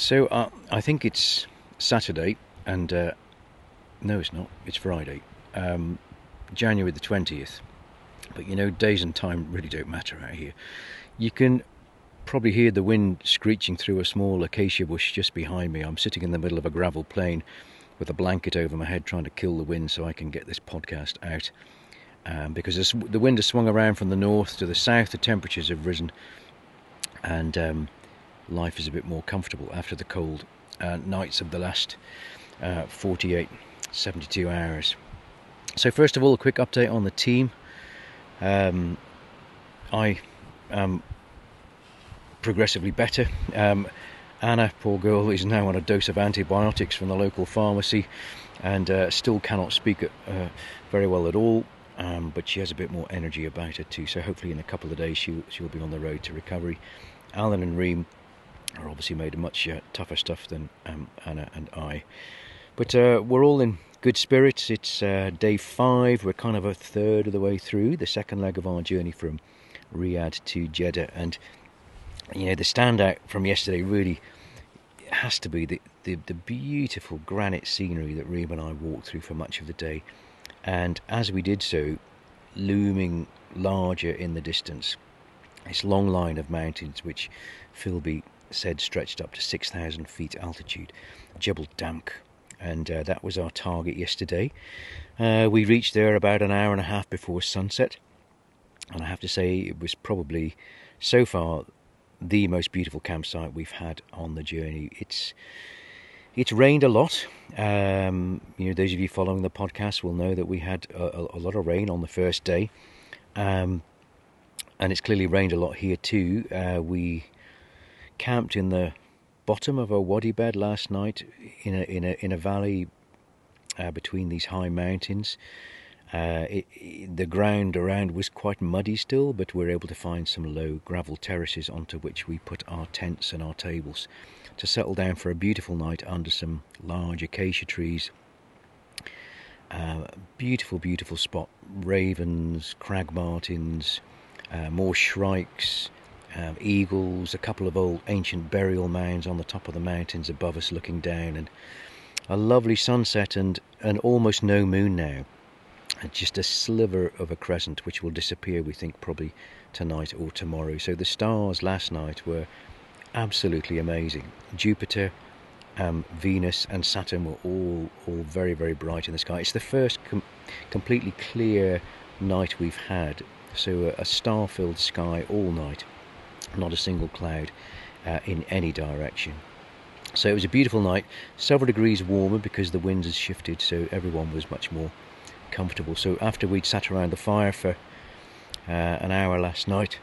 So uh, I think it's Saturday, and uh, no, it's not. It's Friday, um, January the twentieth. But you know, days and time really don't matter out here. You can probably hear the wind screeching through a small acacia bush just behind me. I'm sitting in the middle of a gravel plain with a blanket over my head, trying to kill the wind so I can get this podcast out. Um, because the wind has swung around from the north to the south, the temperatures have risen, and um, life is a bit more comfortable after the cold uh, nights of the last uh, 48, 72 hours. So, first of all, a quick update on the team. Um, I am progressively better. Um, Anna, poor girl, is now on a dose of antibiotics from the local pharmacy and uh, still cannot speak uh, very well at all. Um, but she has a bit more energy about her too. So hopefully, in a couple of days, she'll she'll be on the road to recovery. Alan and Reem are obviously made of much uh, tougher stuff than um, Anna and I. But uh, we're all in good spirits. It's uh, day five. We're kind of a third of the way through the second leg of our journey from Riyadh to Jeddah. And, you know, the standout from yesterday really has to be the, the, the beautiful granite scenery that Reem and I walked through for much of the day. And as we did so, looming larger in the distance, this long line of mountains which Philby said stretched up to 6,000 feet altitude, Jebel Damk, and uh, that was our target yesterday. Uh, we reached there about an hour and a half before sunset, and I have to say it was probably so far the most beautiful campsite we've had on the journey. It's it's rained a lot. Um, you know, those of you following the podcast will know that we had a, a lot of rain on the first day, um, and it's clearly rained a lot here too. Uh, we camped in the bottom of a wadi bed last night in a in a in a valley uh, between these high mountains. Uh, it, it, the ground around was quite muddy still, but we were able to find some low gravel terraces onto which we put our tents and our tables to settle down for a beautiful night under some large acacia trees. Uh, beautiful, beautiful spot. Ravens, crag martins, uh, more shrikes, um, eagles, a couple of old ancient burial mounds on the top of the mountains above us looking down, and a lovely sunset and, and almost no moon now. And just a sliver of a crescent which will disappear, we think, probably tonight or tomorrow. So the stars last night were absolutely amazing. Jupiter, um, Venus, and Saturn were all all very very bright in the sky. It's the first com- completely clear night we've had. So a, a star-filled sky all night not a single cloud uh, in any direction. So it was a beautiful night, several degrees warmer because the winds had shifted, so everyone was much more comfortable. So after we'd sat around the fire for uh, an hour last night,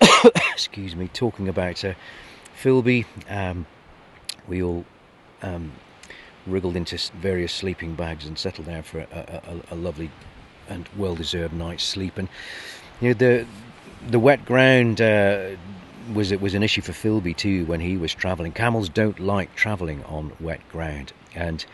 excuse me, talking about uh, Philby, um, we all um, wriggled into various sleeping bags and settled down for a, a, a lovely and well-deserved night's sleep. And you know the the wet ground uh, was it was an issue for Philby too when he was travelling. Camels don't like travelling on wet ground, and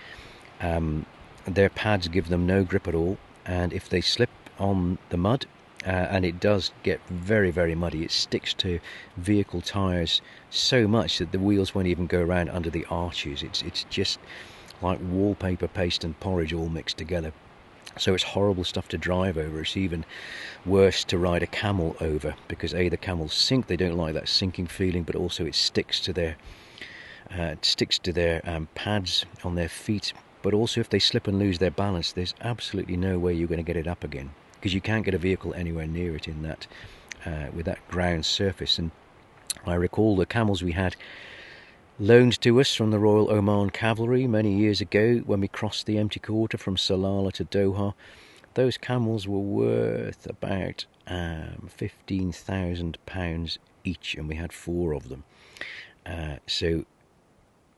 um, their pads give them no grip at all. And if they slip on the mud, uh, and it does get very very muddy, it sticks to vehicle tyres so much that the wheels won't even go around under the arches. It's it's just like wallpaper paste and porridge all mixed together. So it's horrible stuff to drive over. It's even worse to ride a camel over because a the camels sink. They don't like that sinking feeling, but also it sticks to their uh, sticks to their um, pads on their feet. But also, if they slip and lose their balance, there's absolutely no way you're going to get it up again because you can't get a vehicle anywhere near it in that uh, with that ground surface. And I recall the camels we had loaned to us from the Royal Oman Cavalry many years ago when we crossed the empty quarter from Salalah to Doha. Those camels were worth about um, £15,000 each, and we had four of them. Uh, so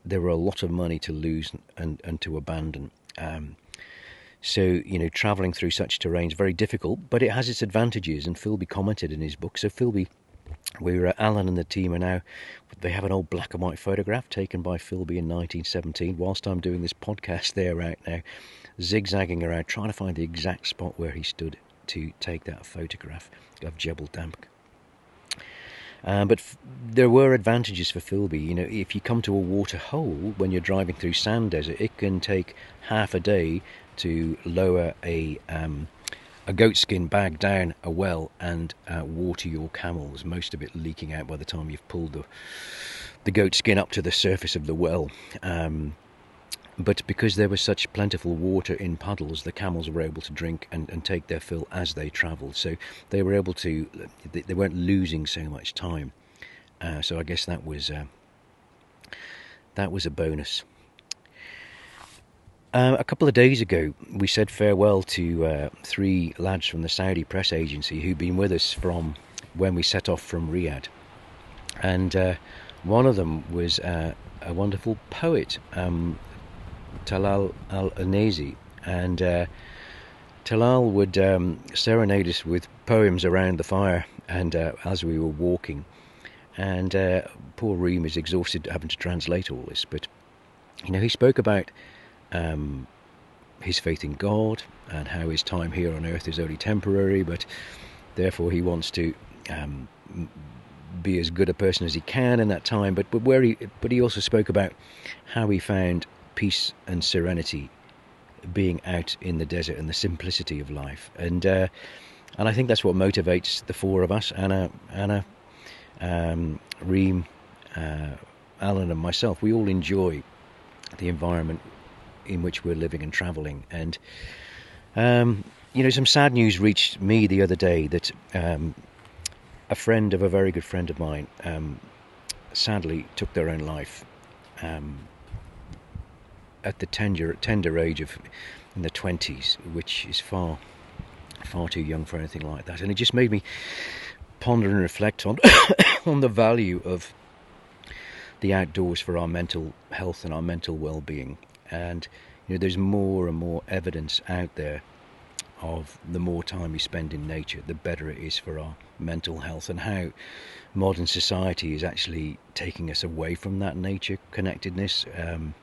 there were a lot of money to lose and, and to abandon. Um, so, you know, travelling through such terrain is very difficult, but it has its advantages, and Philby commented in his book. So, Philby we're Alan and the team are now. They have an old black and white photograph taken by Philby in 1917. Whilst I'm doing this podcast, they're out now, zigzagging around, trying to find the exact spot where he stood to take that photograph of Jebel Damk. Um, but f- there were advantages for Philby. You know, if you come to a water hole when you're driving through sand desert, it can take half a day to lower a um, a goatskin bag down a well and uh, water your camels. Most of it leaking out by the time you've pulled the the goatskin up to the surface of the well. Um, but because there was such plentiful water in puddles, the camels were able to drink and, and take their fill as they travelled. So they were able to, they, weren't losing so much time. Uh, so I guess that was uh, that was a bonus. Uh, a couple of days ago, we said farewell to uh, three lads from the Saudi press agency who'd been with us from when we set off from Riyadh, and uh, one of them was uh, a wonderful poet. Um, Talal Al Anazi, and uh, Talal would um, serenade us with poems around the fire and uh, as we were walking. And uh, poor Reem is exhausted having to translate all this, but you know, he spoke about um, his faith in God and how his time here on earth is only temporary, but therefore he wants to um, be as good a person as he can in that time. But but where he but he also spoke about how he found peace and serenity being out in the desert and the simplicity of life. And uh, and I think that's what motivates the four of us Anna, Anna, um, Reem, uh, Alan, and myself. We all enjoy the environment in which we're living and travelling. And um, you know, some sad news reached me the other day that um, a friend of a very good friend of mine um, sadly took their own life. Um, at the tender tender age of in the twenties, which is far far too young for anything like that. And it just made me ponder and reflect on on the value of the outdoors for our mental health and our mental well-being. And you know, there's more and more evidence out there of the more time we spend in nature, the better it is for our mental health, and how modern society is actually taking us away from that nature connectedness. Um,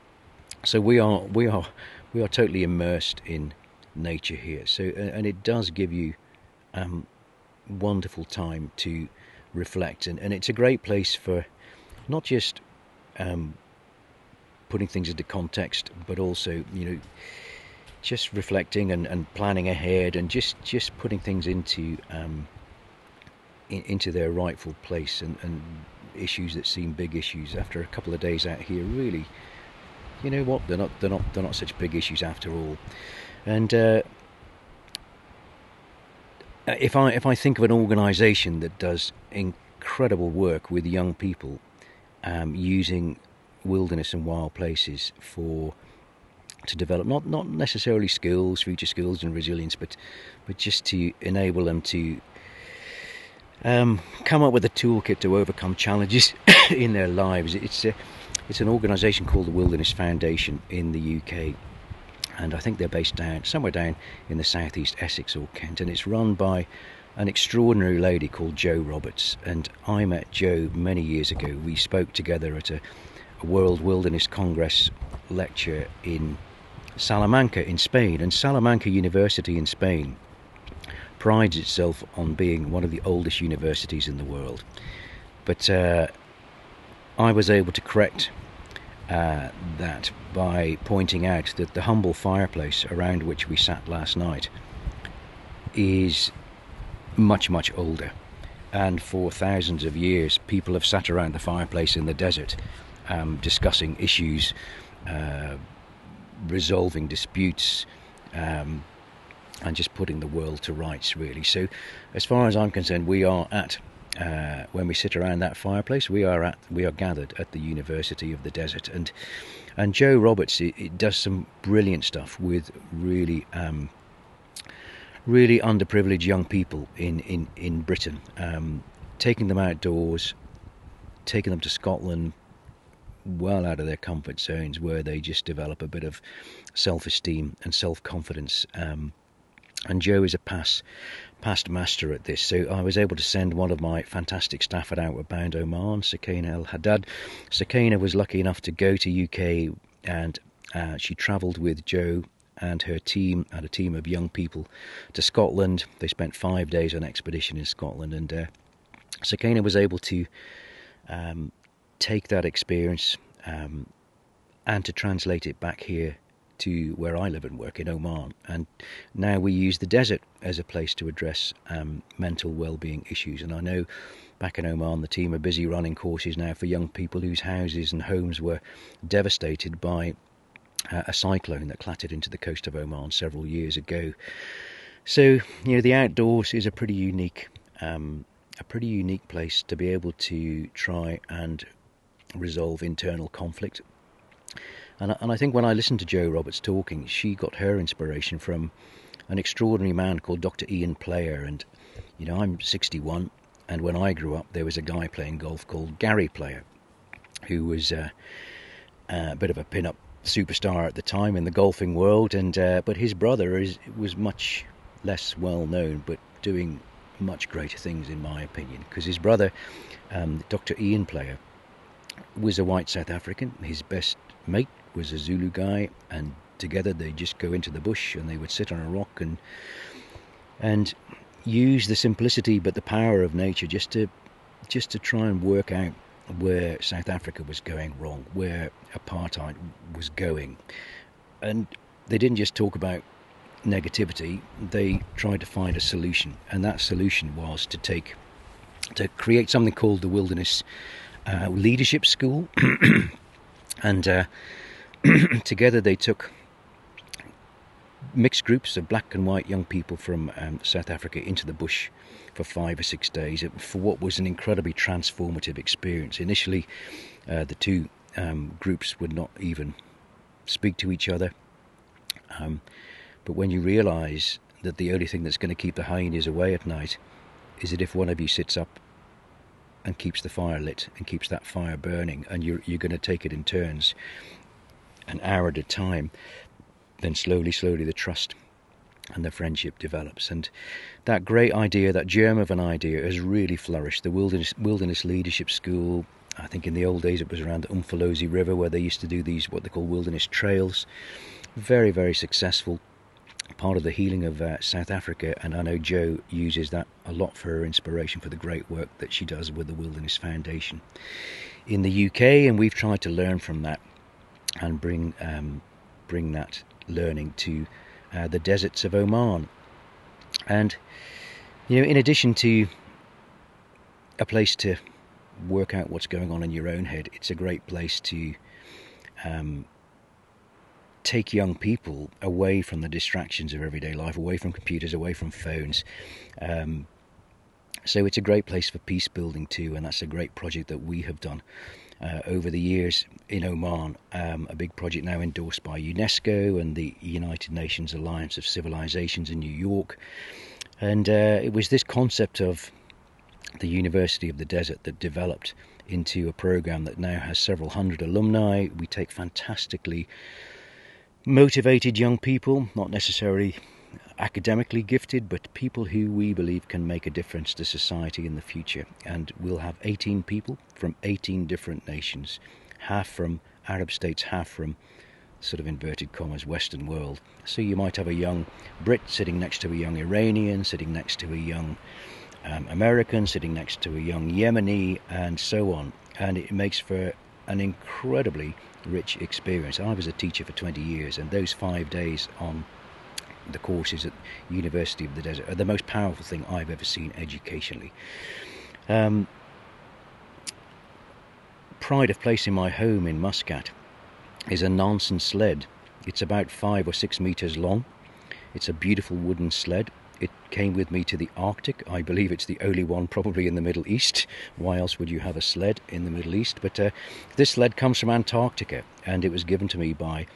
so we are we are we are totally immersed in nature here. So and it does give you um, wonderful time to reflect, and, and it's a great place for not just um, putting things into context, but also you know just reflecting and, and planning ahead, and just just putting things into um, in, into their rightful place, and, and issues that seem big issues after a couple of days out here really you know what? They're not. They're not. They're not such big issues after all. And uh, if I if I think of an organisation that does incredible work with young people, um, using wilderness and wild places for to develop not not necessarily skills, future skills and resilience, but but just to enable them to um, come up with a toolkit to overcome challenges in their lives. It's a it's an organisation called the Wilderness Foundation in the UK, and I think they're based down somewhere down in the southeast Essex or Kent, and it's run by an extraordinary lady called Jo Roberts. And I met Jo many years ago. We spoke together at a, a World Wilderness Congress lecture in Salamanca in Spain, and Salamanca University in Spain prides itself on being one of the oldest universities in the world. But uh, I was able to correct uh, that by pointing out that the humble fireplace around which we sat last night is much, much older. And for thousands of years, people have sat around the fireplace in the desert um, discussing issues, uh, resolving disputes, um, and just putting the world to rights, really. So, as far as I'm concerned, we are at uh, when we sit around that fireplace, we are at we are gathered at the University of the Desert, and and Jo Roberts it, it does some brilliant stuff with really um, really underprivileged young people in in in Britain, um, taking them outdoors, taking them to Scotland, well out of their comfort zones, where they just develop a bit of self-esteem and self-confidence. Um, and Jo is a pass past master at this. So I was able to send one of my fantastic staff at Outward Bound Oman, Sakina El Haddad. Sakina was lucky enough to go to UK and uh, she travelled with Jo and her team and a team of young people to Scotland. They spent five days on expedition in Scotland and uh, Sakina was able to um, take that experience um, and to translate it back here to where I live and work in Oman. And now we use the desert as a place to address um, mental well-being issues. And I know back in Oman, the team are busy running courses now for young people whose houses and homes were devastated by uh, a cyclone that clattered into the coast of Oman several years ago. So you know the outdoors is a pretty unique, um, a pretty unique place to be able to try and resolve internal conflict. And, and I think when I listened to Jo Roberts talking, she got her inspiration from an extraordinary man called Dr. Ian Player. And you know I'm 61, and when I grew up, there was a guy playing golf called Gary Player, who was uh, a bit of a pin-up superstar at the time in the golfing world, and uh, but his brother is was much less well known, but doing much greater things in my opinion. Because his brother, um, Dr. Ian Player, was a white South African. His best mate was a Zulu guy, and together they just go into the bush and they would sit on a rock and and use the simplicity but the power of nature just to just to try and work out where South Africa was going wrong, where apartheid was going. And they didn't just talk about negativity, they tried to find a solution. And that solution was to take, to create something called the Wilderness uh, Leadership School. and uh, together they took mixed groups of black and white young people from um, South Africa into the bush for five or six days for what was an incredibly transformative experience. Initially, uh, the two um, groups would not even speak to each other. Um, but when you realize that the only thing that's going to keep the hyenas away at night is that if one of you sits up and keeps the fire lit and keeps that fire burning, and you're, you're going to take it in turns, an hour at a time, then slowly, slowly the trust and the friendship develops. And that great idea, that germ of an idea, has really flourished. The Wilderness, Wilderness Leadership School, I think in the old days it was around the Umfolozi River where they used to do these, what they call wilderness trails. Very, very successful. Part of the healing of uh, South Africa, and I know Jo uses that a lot for her inspiration for the great work that she does with the Wilderness Foundation in the UK, and we've tried to learn from that and bring um, bring that learning to uh, the deserts of Oman. And, you know, in addition to a place to work out what's going on in your own head, it's a great place to um, take young people away from the distractions of everyday life, away from computers, away from phones. Um, so it's a great place for peace building too, and that's a great project that we have done uh, over the years in Oman, um, a big project now endorsed by UNESCO and the United Nations Alliance of Civilizations in New York. And uh, it was this concept of the University of the Desert that developed into a program that now has several hundred alumni. We take fantastically motivated young people, not necessarily academically gifted, but people who we believe can make a difference to society in the future. And we'll have 18 people from 18 different nations, half from Arab states, half from sort of inverted commas Western world. So you might have a young Brit sitting next to a young Iranian, sitting next to a young um, American, sitting next to a young Yemeni, and so on. And it makes for an incredibly rich experience. I was a teacher for 20 years, and those five days on the courses at University of the Desert are the most powerful thing I've ever seen educationally. Um, pride of place in my home in Muscat is a Nansen sled. It's about five or six meters long. It's a beautiful wooden sled. It came with me to the Arctic. I believe it's the only one probably in the Middle East. Why else would you have a sled in the Middle East? But uh, this sled comes from Antarctica and it was given to me by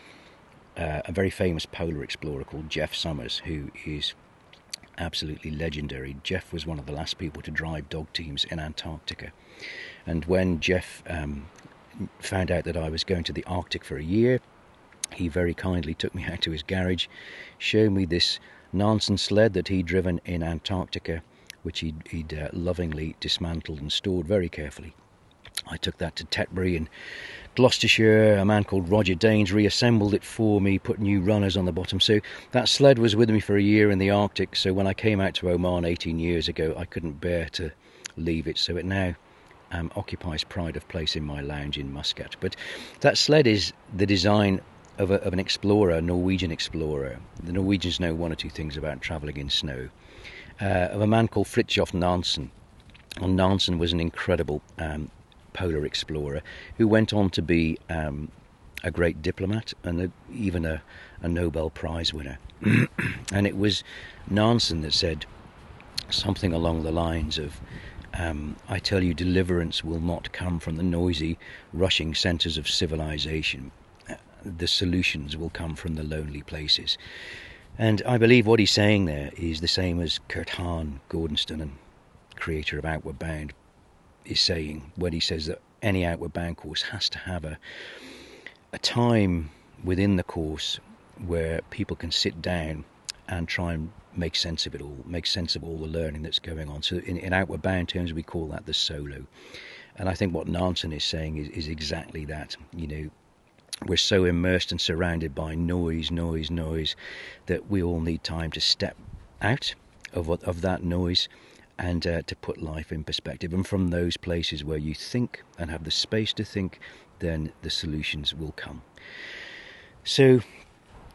uh, a very famous polar explorer called Geoff Somers, who is absolutely legendary. Geoff was one of the last people to drive dog teams in Antarctica. And when Geoff um, found out that I was going to the Arctic for a year, he very kindly took me out to his garage, showed me this Nansen sled that he'd driven in Antarctica, which he'd, he'd uh, lovingly dismantled and stored very carefully. I took that to Tetbury in Gloucestershire, a man called Roger Daines reassembled it for me, put new runners on the bottom. So that sled was with me for a year in the Arctic. So when I came out to Oman 18 years ago, I couldn't bear to leave it. So it now um, occupies pride of place in my lounge in Muscat. But that sled is the design of, a, of an explorer, a Norwegian explorer. The Norwegians know one or two things about travelling in snow. Uh, of a man called Fridtjof Nansen. And Nansen was an incredible um, polar explorer who went on to be um, a great diplomat and a, even a, a, Nobel Prize winner. and it was Nansen that said something along the lines of um, I tell you, deliverance will not come from the noisy, rushing centres of civilization. The solutions will come from the lonely places. And I believe what he's saying there is the same as Kurt Hahn, Gordonstoun, and creator of Outward Bound, is saying when he says that any Outward Bound course has to have a, a time within the course where people can sit down and try and make sense of it all, make sense of all the learning that's going on. So, in, in outward bound terms, we call that the solo. And I think what Nansen is saying is, is exactly that. You know, we're so immersed and surrounded by noise, noise, noise that we all need time to step out of of that noise and uh, to put life in perspective. And from those places where you think and have the space to think, then the solutions will come. So,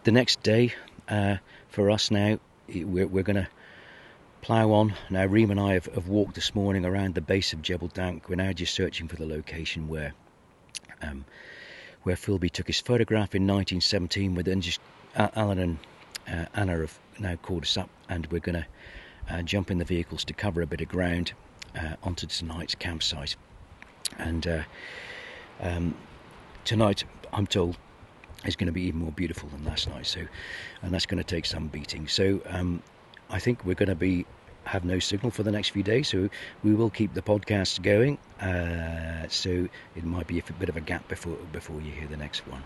the next day uh, for us now we're, we're going to plough on. Now, Reem and I have, have, walked this morning around the base of Jebel Damk. We're now just searching for the location where um, where Philby took his photograph in 1917. We're then just Alan and uh, Anna have now called us up, and we're going to uh, jump in the vehicles to cover a bit of ground uh, onto tonight's campsite. And uh, um, tonight, I'm told, is going to be even more beautiful than last night. So, and that's going to take some beating. So, um, I think we're going to be have no signal for the next few days. So we will keep the podcast going. Uh, so it might be a bit of a gap before before you hear the next one.